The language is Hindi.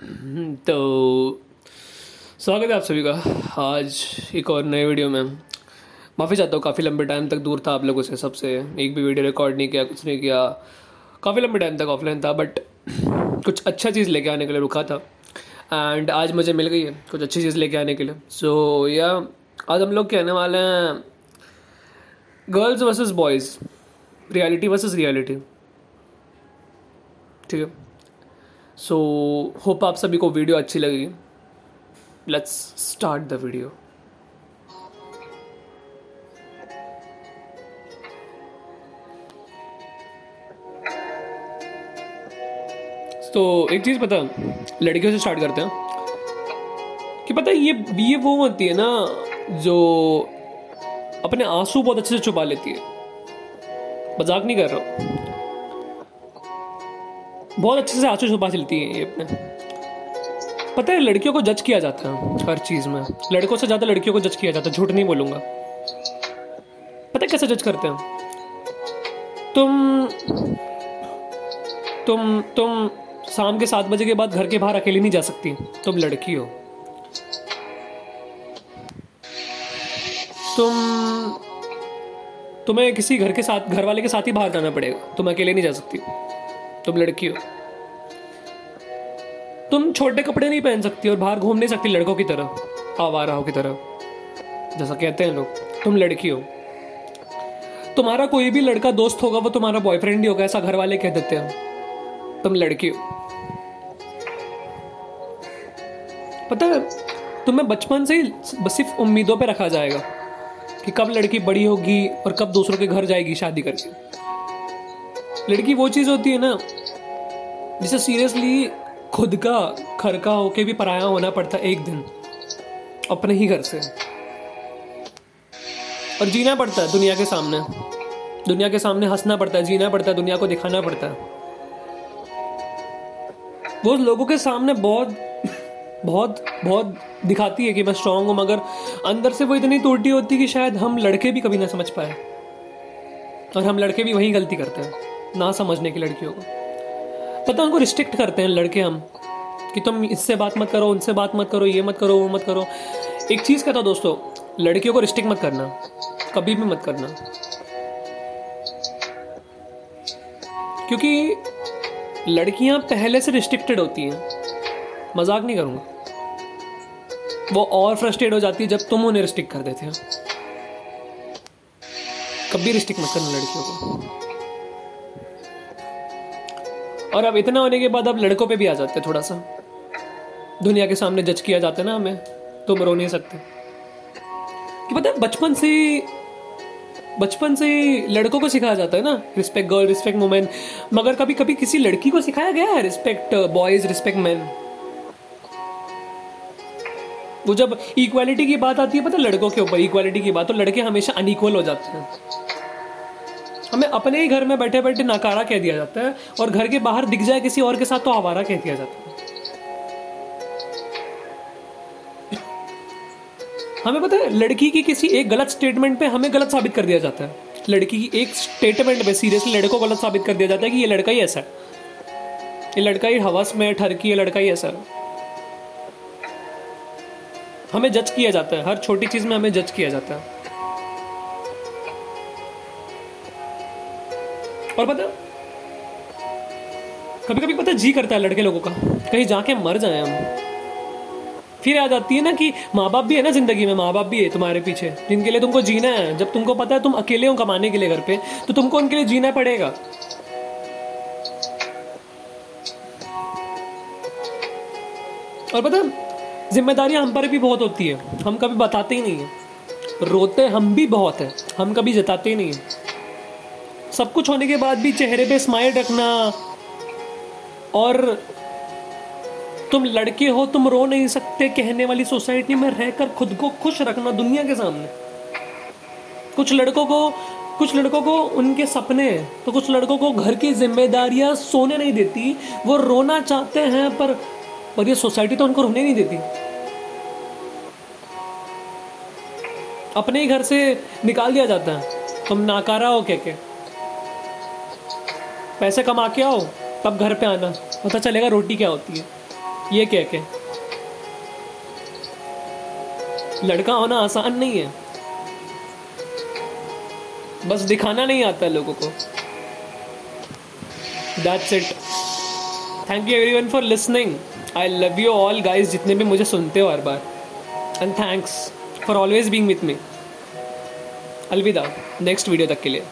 तो स्वागत है आप सभी का। आज एक और नए वीडियो में माफ़ी चाहता हूँ काफ़ी लंबे टाइम तक दूर था आप लोगों से सबसे। एक भी वीडियो रिकॉर्ड नहीं किया कुछ नहीं किया। काफ़ी लंबे टाइम तक ऑफलाइन था बट कुछ अच्छा चीज़ लेके आने के लिए रुका था। एंड आज मुझे मिल गई है कुछ अच्छी चीज़ लेके आने के लिए। सो so, या yeah, आज हम लोग कहने वाले हैं girls versus boys reality versus reality ठीक है? सो होप आप सभी को वीडियो अच्छी लगेगी लेट्स स्टार्ट द वीडियो तो एक चीज़ पता, लड़कियों से स्टार्ट करते हैं। कि पता ये ये वो होती है ना, जो अपने आँसू बहुत अच्छे से छुपा लेती है। मज़ाक नहीं कर रहा हूँ। बहुत अच्छे से आँसू छुपा चलती हैं ये अपने। पता है, लड़कियों को जज किया जाता है हर चीज़ में। लड़कों से ज़्यादा लड़कियों को जज किया जाता है, झूठ नहीं बोलूँगा। पता है कैसे जज करते हैं? तुम तुम तुम शाम के सात बजे के बाद घर के बाहर अकेली नहीं जा सकती। तुम लड़की हो। तुम, तुम्हें किसी घर के साथ, घर वाले के साथ ही बाहर जाना पड़ेगा। तुम अकेले नहीं जा सकती। तुम लड़की हो। तुम छोटे कपड़े नहीं पहन सकती और बाहर घूम नहीं सकती लड़कों की तरह आवाराओं की तरह। जैसा कहते हैं लोग, तुम लड़की हो। तुम्हारा कोई भी लड़का दोस्त होगा, वो तुम्हारा बॉयफ्रेंड ही होगा, ऐसा घर वाले कह देते हैं तुम लड़की हो। पता है, तुम्हें बचपन से ही सिर्फ़ उम्मीदों पे रखा जाएगा कि कब लड़की बड़ी होगी और कब दूसरों के घर जाएगी शादी करके। लड़की वो चीज़ होती है ना, जिसे सीरियसली खुद का, घर का होके भी पराया होना पड़ता एक दिन, अपने ही घर से। और जीना पड़ता है दुनिया के सामने। दुनिया के सामने हंसना पड़ता है, जीना पड़ता है, दुनिया को दिखाना पड़ता है। वो लोगों के सामने बहुत बहुत बहुत दिखाती है कि मैं स्ट्रांग हूँ, मगर अंदर से वो इतनी टूटी होती कि शायद हम लड़के भी कभी ना समझ पाए। और हम लड़के भी वही गलती करते हैं। ना समझने की लड़कियों को। पता उनको रिस्ट्रिक्ट करते हैं लड़के हम, कि तुम इससे बात मत करो, उनसे बात मत करो, ये मत करो, वो मत करो। एक चीज़ कहता दोस्तों, लड़कियों को रिस्ट्रिक्ट मत करना, कभी भी मत करना। क्योंकि लड़कियाँ पहले से रिस्ट्रिक्टेड होती हैं। मज़ाक नहीं करूँगा। वो और फ्रस्ट्रेट हो जाती है जब तुम उन्हें रिस्ट्रिक्ट कर देते हो। कभी रिस्ट्रिक्ट मत करना लड़कियों को। और अब इतना होने के बाद अब लड़कों पे भी आ जाते हैं थोड़ा सा। दुनिया के सामने जज किया जाता है ना हमें तुम रो नहीं सकते। कि पता है, बचपन से बचपन से लड़कों को सिखाया जाता है ना रिस्पेक्ट गर्ल रिस्पेक्ट वुमेन मगर कभी कभी किसी लड़की को सिखाया गया है रिस्पेक्ट बॉयज़ रिस्पेक्ट मैन वो जब इक्वालिटी की बात आती है, पता लड़कों के ऊपर इक्वालिटी की बात तो लड़के हमेशा अनइक्वल हो जाते हैं। हमें अपने ही घर में बैठे बैठे नकारा कह दिया जाता है और घर के बाहर दिख जाए किसी और के साथ तो आवारा कह दिया जाता है। हमें पता है, लड़की की किसी एक गलत स्टेटमेंट पे हमें गलत साबित कर दिया जाता है। लड़की की एक स्टेटमेंट पे सीरियसली लड़कों को गलत साबित कर दिया जाता है कि ये लड़का ही ऐसा है। ये लड़का ही हवस में, ठरकी है लड़का ही ऐसा है। हमें जज किया जाता है, हर छोटी चीज़ में हमें जज किया जाता है। और पता कभी कभी पता जी करता है लड़के लोगों का, कहीं जाके मर जाए हम। फिर याद आती है ना कि माँ बाप भी है ना ज़िंदगी में माँ बाप भी है तुम्हारे पीछे, जिनके लिए तुमको जीना है। जब तुमको पता है तुम अकेले हो कमाने के लिए घर पे तो तुमको उनके लिए जीना पड़ेगा। और पता, जिम्मेदारियाँ हम पर भी बहुत होती है। हम कभी बताते ही नहीं है। रोते हम भी बहुत है। हम कभी जताते ही नहीं है। सब कुछ होने के बाद भी चेहरे पे स्माइल रखना। और तुम लड़के हो, तुम रो नहीं सकते, कहने वाली सोसाइटी में रहकर खुद को खुश रखना दुनिया के सामने। कुछ लड़कों को, कुछ लड़कों को उनके सपने तो कुछ लड़कों को घर की जिम्मेदारियाँ सोने नहीं देती, वो रोना चाहते हैं, पर पर ये सोसाइटी तो उनको रोने नहीं देती। अपने ही घर से निकाल दिया जाता है। तुम नाकारा हो कह के पैसे कमा के आओ, तब घर पे आना। पता चलेगा रोटी क्या होती है। ये कह के। लड़का होना आसान नहीं है। बस दिखाना नहीं आता है लोगों को। That's it thank you every one for listening I love you all guys जितने भी मुझे सुनते हो हर बार। And thanks for always being with me अलविदा। नेक्स्ट वीडियो तक के लिए।